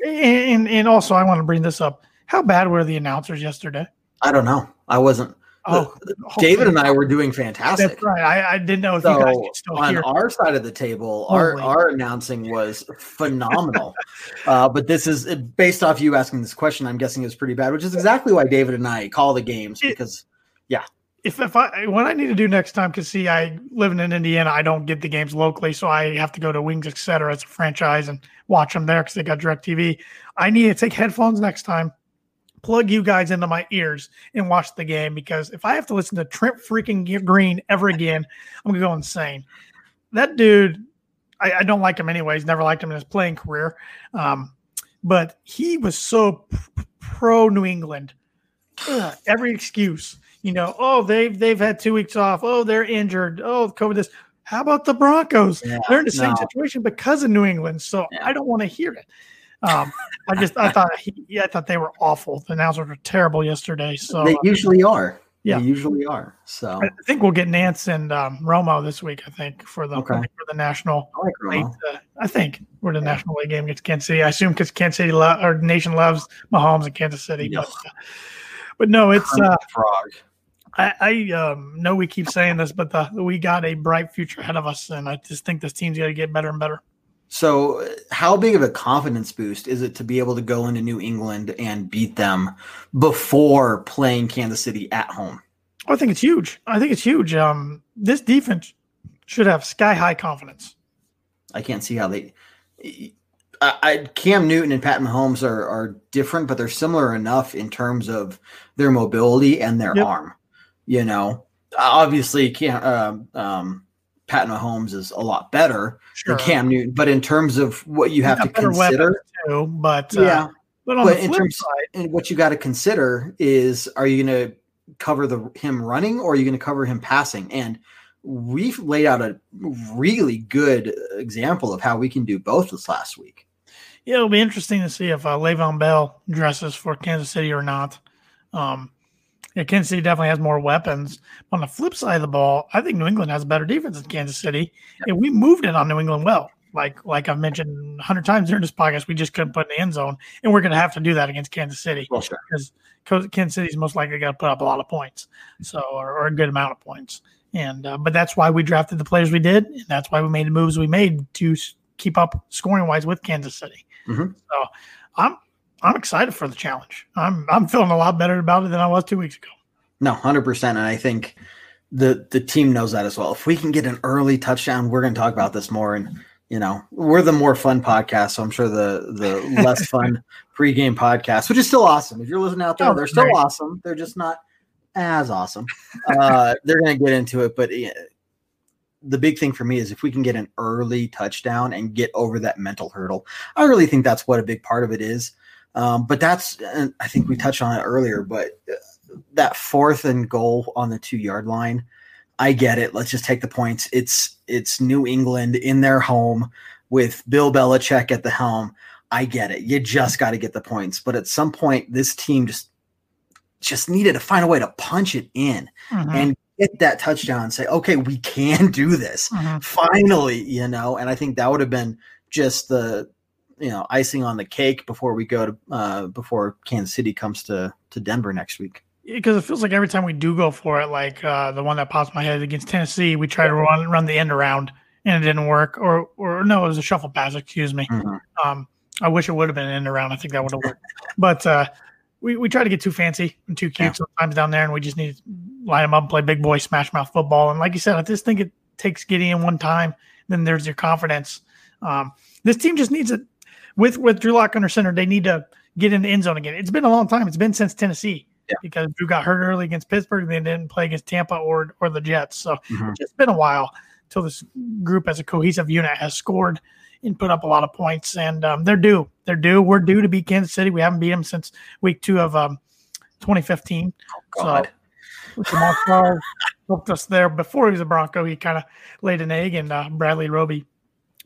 and and also I want to bring this up. How bad were the announcers yesterday? I don't know. I wasn't. Oh, David and I were doing fantastic. That's right. I, I didn't know if you guys could still on hear. our side of the table, our, Holy. our announcing was phenomenal. *laughs* uh, but this is based off you asking this question. I'm guessing it's pretty bad, which is exactly why David and I call the games It- because yeah. if if I what I need to do next time, because see, I living in Indiana, I don't get the games locally, so I have to go to Wings Etc. as a franchise and watch them there because they got Direct TV. I need to take headphones next time, plug you guys into my ears, and watch the game because if I have to listen to Trent freaking Green ever again, I'm gonna go insane. That dude, I, I don't like him anyways. Never liked him in his playing career, um, but he was so pro New England. Ugh, every excuse you know, oh, they've they've had two weeks off. Oh, they're injured. Oh, COVID this. How about the Broncos? Yeah, they're in the same no. situation because of New England. So Yeah. I don't want to hear it. Um, I just I thought he, yeah, I thought they were awful. The announcers were terrible yesterday. So they uh, usually are. yeah. They usually are. So I think we'll get Nantz and um, Romo this week. I think for the Okay. for the national. I like Late, uh, I think we're the national league game against Kansas City. I assume because Kansas City lo- or Nation loves Mahomes and Kansas City. Yeah. But, uh, but no, it's uh, frog. I, I um, know we keep saying this, but the, we got a bright future ahead of us, and I just think this team's going to get better and better. So, uh, how big of a confidence boost is it to be able to go into New England and beat them before playing Kansas City at home? I think it's huge. I think it's huge. Um, this defense should have sky high confidence. I can't see how they. I, I Cam Newton and Pat Mahomes are are different, but they're similar enough in terms of their mobility and their Yep. arm. You know, obviously, Cam, um um, Pat Mahomes is a lot better Sure. than Cam Newton, but in terms of what you have to consider, too, but uh, yeah. But on But the in flip terms, side, and what you got to consider is, are you going to cover the him running or are you going to cover him passing? And we've laid out a really good example of how we can do both this last week. Yeah, it'll be interesting to see if uh, Le'Veon Bell dresses for Kansas City or not. Um, yeah, Kansas City definitely has more weapons. On the flip side of the ball, I think New England has a better defense than Kansas City, and we moved it on New England well. Like like I've mentioned a hundred times during this podcast, we just couldn't put in the end zone, and we're going to have to do that against Kansas City Well, sure. because Kansas City's most likely going to put up a lot of points, so or, or a good amount of points. And uh, but that's why we drafted the players we did, and that's why we made the moves we made to keep up scoring wise with Kansas City. Mhm. So I'm I'm excited for the challenge. I'm I'm feeling a lot better about it than I was two weeks ago. No, hundred percent, and I think the the team knows that as well. If we can get an early touchdown, we're going to talk about this more. And you know, we're the more fun podcast, so I'm sure the the *laughs* less fun pregame podcast, which is still awesome. If you're listening out there, Oh, they're still awesome. They're just not as awesome. Uh, *laughs* they're going to get into it, but. yeah, the big thing for me is if we can get an early touchdown and get over that mental hurdle. I really think that's what a big part of it is. Um, but that's, and I think we touched on it earlier, but uh, that fourth and goal on the two yard line, I get it. Let's just take the points. It's it's New England in their home with Bill Belichick at the helm. I get it. You just got to get the points. But at some point, this team just just needed to find a way to punch it in Mhm. and get that touchdown and say, okay, we can do this. Mhm. Finally, you know, and I think that would have been just the you know icing on the cake before we go to uh before Kansas City comes to to Denver next week. because it feels like every time we do go for it, like uh, the one that pops my head against Tennessee, we try to run run the end around and it didn't work, or or no, it was a shuffle pass. Excuse me. Mhm. Um, I wish it would have been an end around. I think that would have worked, but uh, we we try to get too fancy and too cute Yeah. sometimes down there, and we just need to line them up and play big boy smash mouth football. And like you said, I just think it takes getting in one time, then there's your confidence. Um, this team just needs it with with Drew Lock under center. They need to get in the end zone again. It's been a long time. It's been since Tennessee Yeah. because Drew got hurt early against Pittsburgh. And they didn't play against Tampa or or the Jets. So Mhm. it's just been a while till this group as a cohesive unit has scored and put up a lot of points. And um, they're due. They're due. We're due to beat Kansas City. We haven't beat them since week two of um, 2015. God. So Jamaal Charles *laughs* helped us there before he was a Bronco. He kind of laid an egg, and uh, Bradley Roby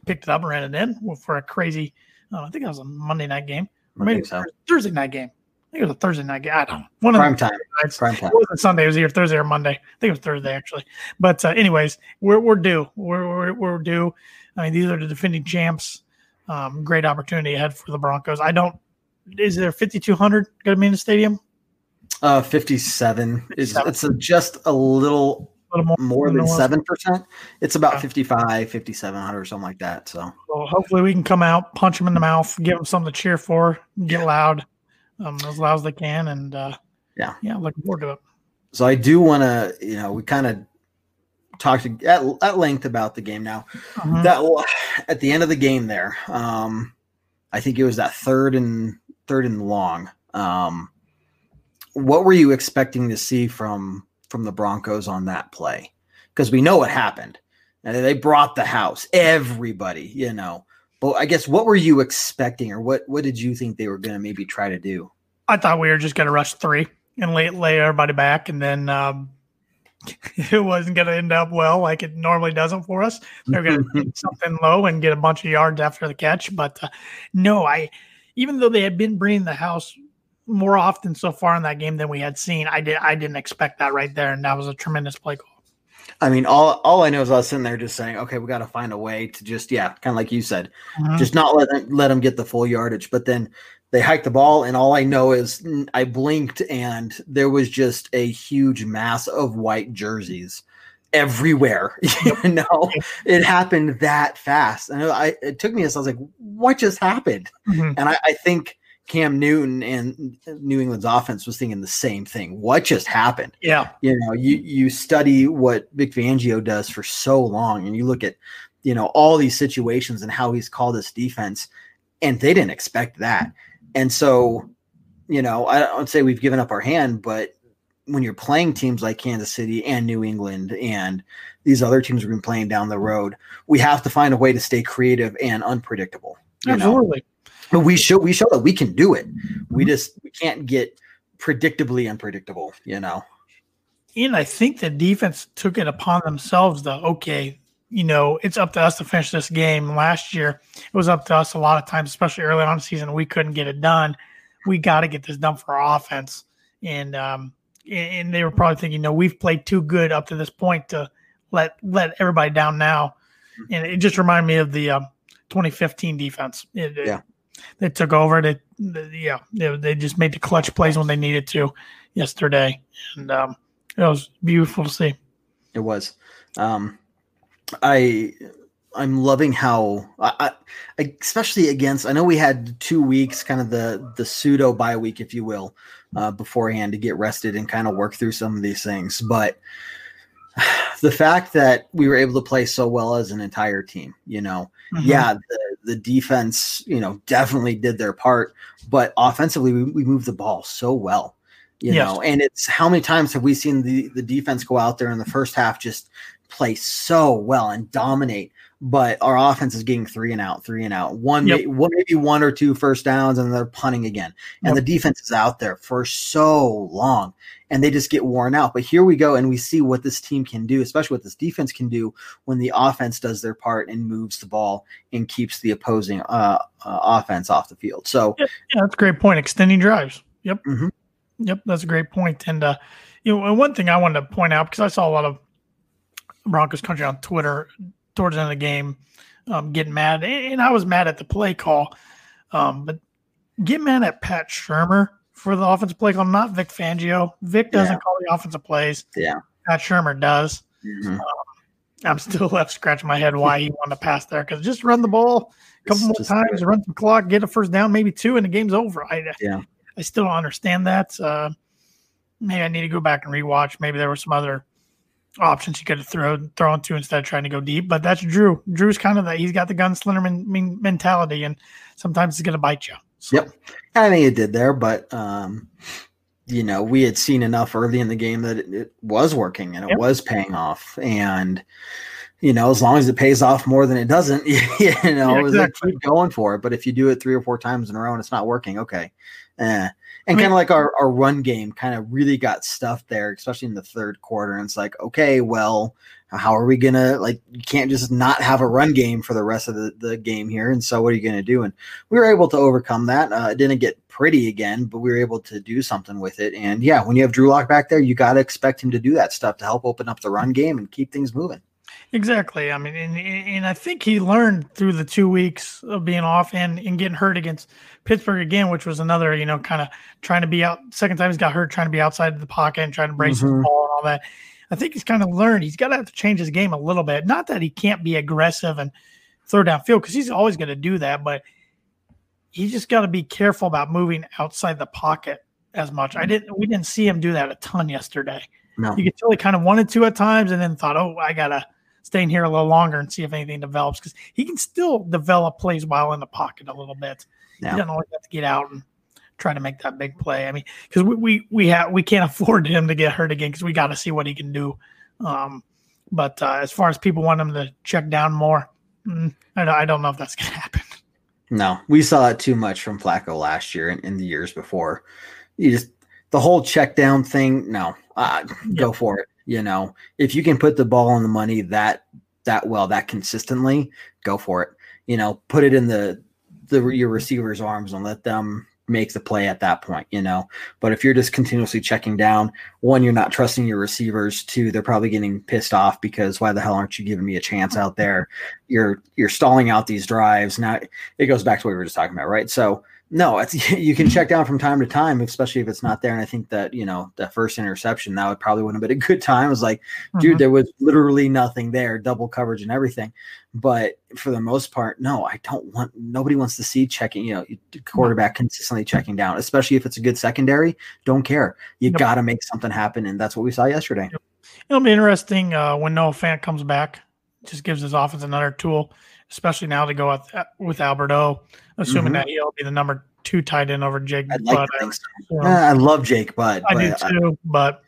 picked it up and ran it in for a crazy. Uh, I think it was a Monday night game, or maybe so. Thursday night game. I think it was a Thursday night game. I don't know. One of Prime the time. nights. Prime time. It wasn't Sunday. It was either Thursday or Monday. I think it was Thursday actually. But uh, anyways, we're we're due. We're, we're we're due. I mean, these are the defending champs. Um, great opportunity ahead for the Broncos. I don't. Is there 5,200 going to be in the stadium? Uh 57 is 57. it's a, just A little more. more than was. 7%. It's about Yeah. 55, 5700 or something like that. So So hopefully we can come out, punch them in the mouth, give them something to cheer for, get loud, um, as loud as they can, and uh, Yeah. yeah, looking forward to it. So I do want to, you know, we kind of talked at, at length about the game now. Mhm. That at the end of the game there, um, I think it was that third and third and long. Um, what were you expecting to see from from the Broncos on that play? Because we know what happened. And they brought the house, everybody, you know. But I guess what were you expecting, or what what did you think they were going to maybe try to do? I thought we were just going to rush three and lay lay everybody back, and then um, *laughs* it wasn't going to end up well like it normally doesn't for us. They're going *laughs* to take something low and get a bunch of yards after the catch. But uh, no, I even though they had been bringing the house more often so far in that game than we had seen, I did I didn't expect that right there, and that was a tremendous play call. I mean, all all I know is I was sitting there just saying, okay, we got to find a way to just, yeah, kind of like you said, Mhm. just not let them, let them get the full yardage. But then they hiked the ball, and all I know is I blinked, and there was just a huge mass of white jerseys everywhere. *laughs* You know, it happened that fast, and I it took me. as I was like, what just happened? Mhm. And I, I think Cam Newton and New England's offense was thinking the same thing. What just happened? Yeah, you know you you study what Vic Fangio does for so long and you look at you know all these situations and how he's called this defense and they didn't expect that and so you know I don't say we've given up our hand but when you're playing teams like Kansas City and New England and these other teams we've been playing down the road we have to find a way to stay creative and unpredictable you know? But we show we show that we can do it we just we can't get predictably unpredictable you know and I think the defense took it upon themselves though, okay, you know, it's up to us to finish this game. Last year, it was up to us a lot of times, especially early on in the season. We couldn't get it done. We got to get this done for our offense. And um, and they were probably thinking, no, we've played too good up to this point to let let everybody down now. Mm-hmm. And it just reminded me of the um, 2015 defense. It, yeah, it, they took over. They, they yeah, they, they, just made the clutch plays when they needed to yesterday, and um, it was beautiful to see. It was. Um, I I'm loving how I, I, especially against I know we had two weeks kind of the the pseudo bye week if you will uh, beforehand to get rested and kind of work through some of these things but *sighs* the fact that we were able to play so well as an entire team you know mm-hmm. yeah the, the defense you know definitely did their part but offensively we, we moved the ball so well you yes. know and it's how many times have we seen the the defense go out there in the first half just play so well and dominate but our offense is getting three and out, three and out, one, yep. maybe, maybe one or two first downs, and they're punting again. And yep. the defense is out there for so long, and they just get worn out. But here we go, and we see what this team can do, especially what this defense can do when the offense does their part and moves the ball and keeps the opposing uh, uh, offense off the field. So, yeah, yeah, that's a great point. Extending drives. Yep. Mm-hmm. Yep, that's a great point. And uh, you know, one thing I wanted to point out because I saw a lot of Broncos country on Twitter towards the end of the game, um, getting mad, and I was mad at the play call, um, but get mad at Pat Shurmur for the offensive play call, not Vic Fangio. Vic doesn't yeah. call the offensive plays. Yeah, Pat Shurmur does. Mm-hmm. Um, I'm still *laughs* left scratching my head why he wanted to pass there because just run the ball a couple it's more times, run some clock, get a first down, maybe two, and the game's over. I yeah, I still don't understand that. Uh, maybe I need to go back and rewatch. Maybe there were some other options he could have thrown thrown to instead of trying to go deep. But that's Drew. Drew's kind of that. He's got the gunslinger men, mentality, and sometimes he's going to bite you. So. Yep, I think it did there, but um, you know, we had seen enough early in the game that it, it was working and it yep. was paying off, and you know, as long as it pays off more than it doesn't, *laughs* you know, yeah, exactly. keep going for it. But if you do it three or four times in a row and it's not working, okay, eh and kind of like our, our run game kind of really got stuffed there, especially in the third quarter. And it's like, okay, well, how are we gonna like you can't just not have a run game for the rest of the, the game here and so what are you gonna do and we were able to overcome that uh, it didn't get pretty again but we were able to do something with it and yeah when you have drew lock back there you got to expect him to do that stuff to help open up the run game and keep things moving Exactly. I mean, and, and I think he learned through the two weeks of being off and, and getting hurt against Pittsburgh again, which was another, you know, kind of trying to be out. Second time he's got hurt, trying to be outside of the pocket and trying to brace mm-hmm. the ball and all that. I think he's kind of learned he's got to have to change his game a little bit. Not that he can't be aggressive and throw downfield because he's always going to do that, but he just got to be careful about moving outside the pocket as much. I didn't. We didn't see him do that a ton yesterday. No. You could tell he kind of wanted to at times, and then thought, "Oh, I gotta." stay in here a little longer and see if anything develops because he can still develop plays while in the pocket a little bit. Yeah. He doesn't always have to get out and try to make that big play. I mean, because we we we have we can't *laughs* afford him to get hurt again because we got to see what he can do. Um, but uh, as far as people want him to check down more, mm, I, I don't know if that's going *laughs* to happen. No, we saw it too much from Flacco last year and in the years before. You just the whole check down thing. No, uh, yep. go for it. You know, if you can put the ball on the money that that well, that consistently, go for it. You know, put it in the the your receivers' arms and let them make the play at that point, you know. But if you're just continuously checking down, one, you're not trusting your receivers. Two, they're probably getting pissed off because why the hell aren't you giving me a chance out there? You're you're stalling out these drives. Now it goes back to what we were just talking about, right? So no, it's *laughs* you can check down from time to time, especially if it's not there. And I think that you know that first interception that would probably wouldn't have been a good time. It was like, mm-hmm. dude, there was literally nothing there, double coverage and everything. But for the most part, no, I don't want. Nobody wants to see checking. You know, quarterback consistently checking down, especially if it's a good secondary. Don't care. You yep. got to make something happen, and that's what we saw yesterday. Yep. It'll be interesting uh, when Noah Fant comes back. Just gives his offense another tool especially now to go with, with Albert O, assuming mm-hmm. that he'll be the number two tight end over Jake I'd Butt. Like so. I love Jake Butt. I do too, I, but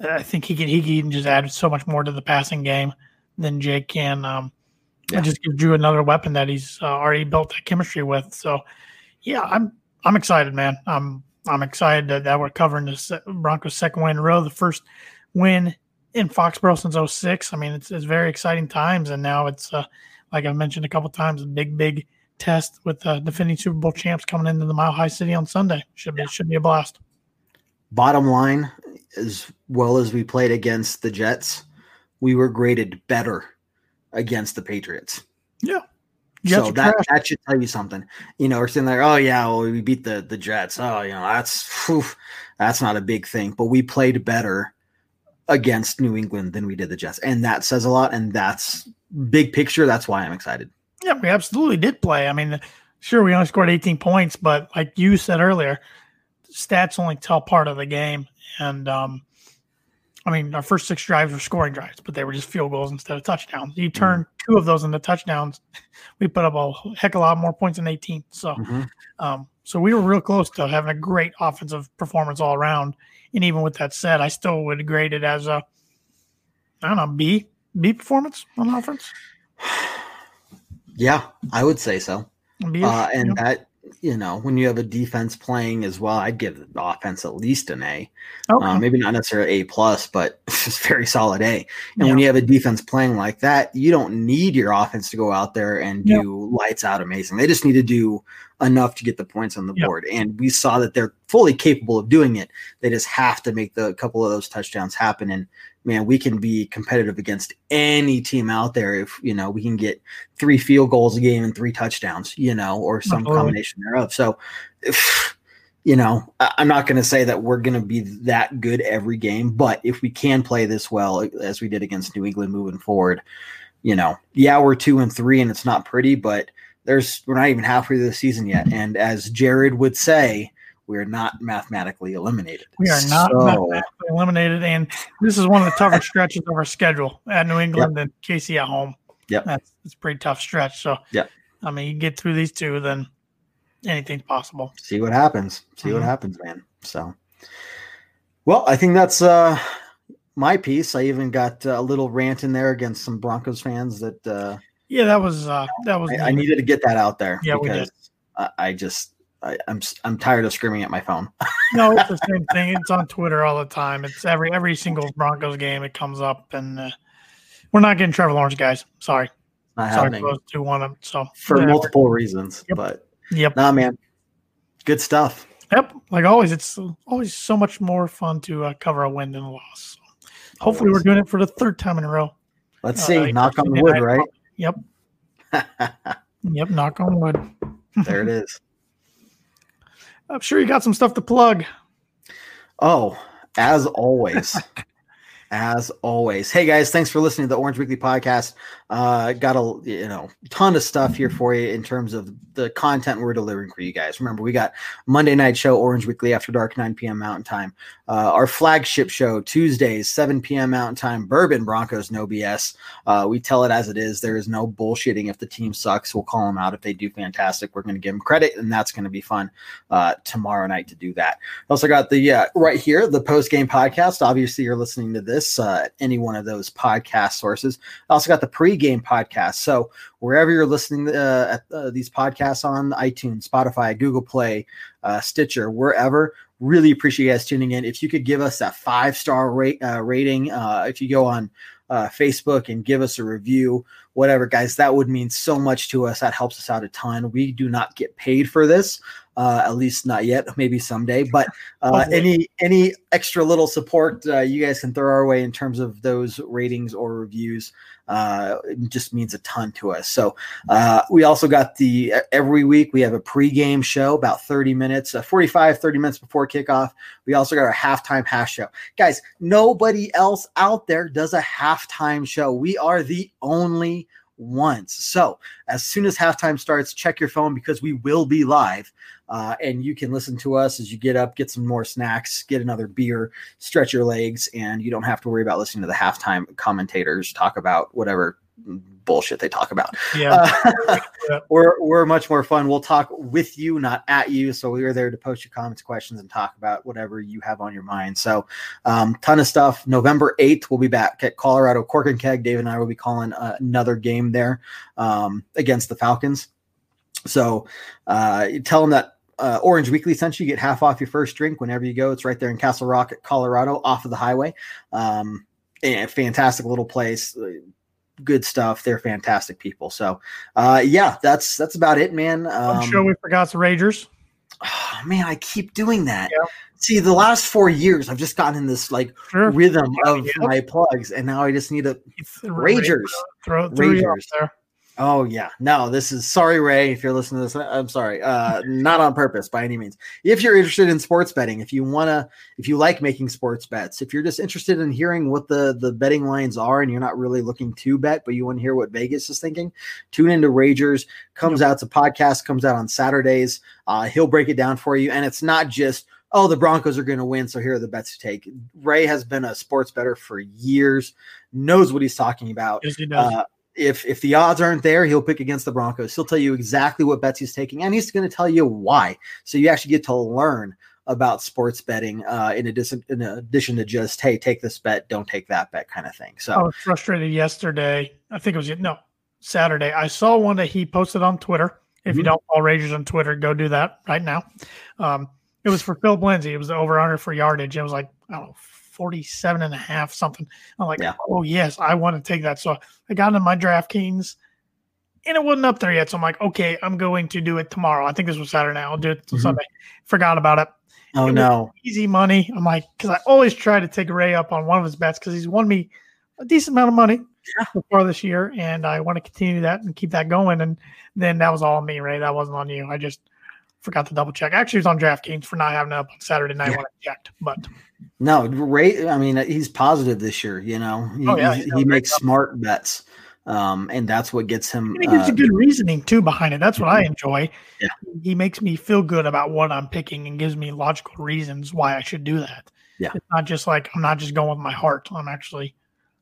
I think he can he can just add so much more to the passing game than Jake can. Um, yeah. just give Drew another weapon that he's uh, already built that chemistry with. So, yeah, I'm I'm excited, man. I'm I'm excited that, that we're covering this Broncos second win in a row, the first win in Foxborough since 06. I mean, it's, it's very exciting times. And now it's, uh, like I've mentioned a couple times, a big, big test with uh, defending Super Bowl champs coming into the Mile High City on Sunday. Should be, should be a blast. Bottom line, as well as we played against the Jets, we were graded better against the Patriots. Yeah. so that, that should tell you something. You know, we're sitting there, oh yeah, well, we beat the the Jets. Oh, you know, that's whew, that's not a big thing. But we played better against New England than we did the Jets. And that says a lot. And that's big picture. That's why I'm excited. Yeah, we absolutely did play. I mean, sure, we only scored 18 points, but like you said earlier, stats only tell part of the game. And um, I mean, our first six drives were scoring drives, but they were just field goals instead of touchdowns. You turn mm-hmm. two of those into touchdowns, we put up a heck of a lot more points than 18. So, mm-hmm. um, so we were real close to having a great offensive performance all around. And even with that said, I still would grade it as a, I don't know, B B performance on offense. Yeah, I would say so. Uh, and that you know, when you have a defense playing as well, I'd give the offense at least an A. Okay. Uh, maybe not necessarily A plus, but *laughs* it's very solid A. And yeah. when you have a defense playing like that, you don't need your offense to go out there and do yep. lights out amazing. They just need to do enough to get the points on the yep. board. And we saw that they're fully capable of doing it. They just have to make the couple of those touchdowns happen. And man, we can be competitive against any team out there if you know we can get three field goals a game and three touchdowns, you know, or some uh-huh. combination thereof. So, if, *sighs* you know, I'm not going to say that we're going to be that good every game, but if we can play this well as we did against New England moving forward, you know, yeah, we're two and three and it's not pretty, but there's we're not even halfway through the season yet. And as Jared would say, we are not mathematically eliminated. We are not so, mathematically eliminated, and this is one of the tougher stretches of our schedule at New England yep. and KC at home. Yep, that's it's a pretty tough stretch. So, yeah, I mean, you get through these two, then anything's possible. See what happens. See mm-hmm. what happens, man. So, well, I think that's uh my piece. I even got a little rant in there against some Broncos fans that. uh Yeah, that was uh that was. I, I needed to get that out there. Yeah, we did. I, I just I, am I'm, I'm tired of screaming at my phone. *laughs* no, it's the same thing. It's on Twitter all the time. It's every every single Broncos game. It comes up, and uh, we're not getting Trevor Lawrence, guys. Sorry, not Sorry happening. those two want him. So for multiple reasons, yep. but yep, nah, man, good stuff. Yep, like always, it's always so much more fun to uh, cover a win than a loss. So hopefully, we're doing it for the third time in a row. Let's uh, see. Knock on wood, right? Yep. *laughs* yep. Knock on wood. there it is. I'm sure you got some stuff to plug. Oh, as always. *laughs* as always. Hey guys, thanks for listening to the Orange Weekly podcast. Uh, got a you know ton of stuff here for you in terms of the content we're delivering for you guys. Remember, we got Monday night show Orange Weekly after dark 9 p.m. Mountain Time. Uh, our flagship show Tuesdays 7 p.m. Mountain Time. Bourbon Broncos, no BS. Uh, we tell it as it is. There is no bullshitting. If the team sucks, we'll call them out. If they do fantastic, we're going to give them credit, and that's going to be fun uh, tomorrow night to do that. Also got the uh, right here the post game podcast. Obviously, you're listening to this uh, any one of those podcast sources. I also got the pregame podcast. So wherever you're listening uh, at uh, these podcasts on iTunes, Spotify, Google Play, uh, Stitcher, wherever, really appreciate you guys tuning in. If you could give us that five star rate uh, rating, uh, if you go on uh, Facebook and give us a review, whatever, guys, that would mean so much to us. That helps us out a ton. We do not get paid for this. Uh, at least not yet. *laughs* Maybe someday. But uh, any any extra little support uh, you guys can throw our way in terms of those ratings or reviews uh, just means a ton to us. So uh, we also got the every week we have a pregame show about 30 minutes, uh, 45, 30 minutes before kickoff. We also got our halftime hash show. Guys, nobody else out there does a halftime show. We are the only ones. So as soon as halftime starts, check your phone because we will be live. Uh, and you can listen to us as you get up, get some more snacks, get another beer, stretch your legs, and you don't have to worry about listening to the halftime commentators talk about whatever bullshit they talk about. Yeah. Uh, *laughs* we're, we're much more fun. We'll talk with you, not at you. So we are there to post your comments, questions, and talk about whatever you have on your mind. So, um, ton of stuff. November 8th, we'll be back at Colorado Cork and Keg. Dave and I will be calling uh, another game there um, against the Falcons. So uh, tell them that uh, Orange Weekly Essential. You get half off your first drink whenever you go. It's right there in Castle Rock, Colorado, off of the highway. Um, and fantastic little place. Good stuff. They're fantastic people. So, uh, yeah, that's that's about it, man. Um, I'm sure we forgot the Ragers. Oh, man, I keep doing that. Yeah. See, the last four years, I've just gotten in this like sure. rhythm of yeah. my plugs, and now I just need a Ragers. Throw, throw Ragers. there. Oh yeah, no. This is sorry, Ray. If you're listening to this, I'm sorry. Uh, not on purpose by any means. If you're interested in sports betting, if you wanna, if you like making sports bets, if you're just interested in hearing what the the betting lines are, and you're not really looking to bet, but you want to hear what Vegas is thinking, tune into Ragers. Comes out. It's a podcast. Comes out on Saturdays. Uh, he'll break it down for you, and it's not just oh the Broncos are going to win, so here are the bets to take. Ray has been a sports better for years, knows what he's talking about. Yes, he does. Uh, if if the odds aren't there, he'll pick against the Broncos. He'll tell you exactly what bets he's taking, and he's going to tell you why. So you actually get to learn about sports betting uh, in addition in addition to just hey, take this bet, don't take that bet kind of thing. So I was frustrated yesterday. I think it was no Saturday. I saw one that he posted on Twitter. If mm-hmm. you don't follow Ragers on Twitter, go do that right now. Um, it was for Phil Lindsay. It was the over under for yardage. It was like I don't know 47 and a half, something. I'm like, yeah. oh, yes, I want to take that. So I got in my DraftKings and it wasn't up there yet. So I'm like, okay, I'm going to do it tomorrow. I think this was Saturday. I'll do it mm-hmm. Sunday. Forgot about it. Oh, it no. Easy money. I'm like, because I always try to take Ray up on one of his bets because he's won me a decent amount of money yeah. so far this year. And I want to continue that and keep that going. And then that was all me, Ray. That wasn't on you. I just forgot to double check. Actually, it was on DraftKings for not having it up on Saturday night yeah. when I checked. But no, Ray. I mean, he's positive this year. You know, he, oh, yeah, he, he makes smart bets, um, and that's what gets him. He gives uh, good reasoning too behind it. That's what I enjoy. Yeah. He makes me feel good about what I'm picking and gives me logical reasons why I should do that. Yeah, it's not just like I'm not just going with my heart. I'm actually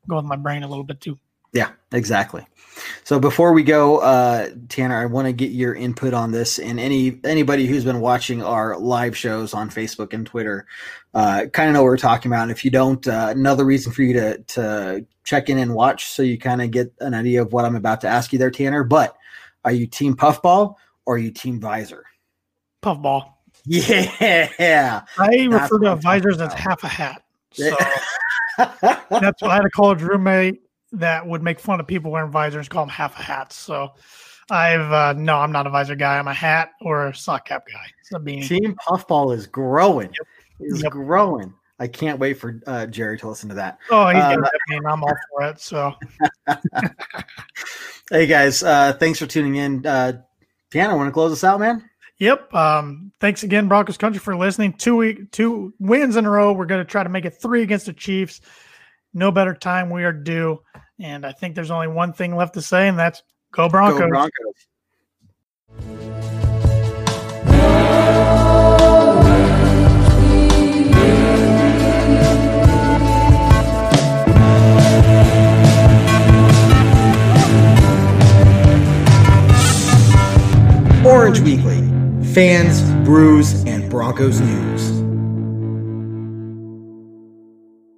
going with my brain a little bit too. Yeah, exactly. So before we go, uh, Tanner, I want to get your input on this, and any anybody who's been watching our live shows on Facebook and Twitter, uh, kind of know what we're talking about. And if you don't, uh, another reason for you to to check in and watch, so you kind of get an idea of what I'm about to ask you there, Tanner. But are you team puffball or are you team visor? Puffball. Yeah, I refer to visors as half a hat. So *laughs* that's what I had a college roommate that would make fun of people wearing visors, call them half a hats. So I've uh, no, I'm not a visor guy. I'm a hat or a sock cap guy. So being Team Puffball is growing. Yep. Is yep. growing. I can't wait for uh, Jerry to listen to that. Oh, he's uh, gonna I'm all for it. So, *laughs* hey guys, uh, thanks for tuning in. Uh, Deanna, want to close us out, man? Yep. Um, thanks again, Broncos country, for listening. Two week, two wins in a row. We're going to try to make it three against the Chiefs no better time we are due. And I think there's only one thing left to say, and that's go Broncos. Go Broncos. Orange Weekly, fans, brews, and Broncos news.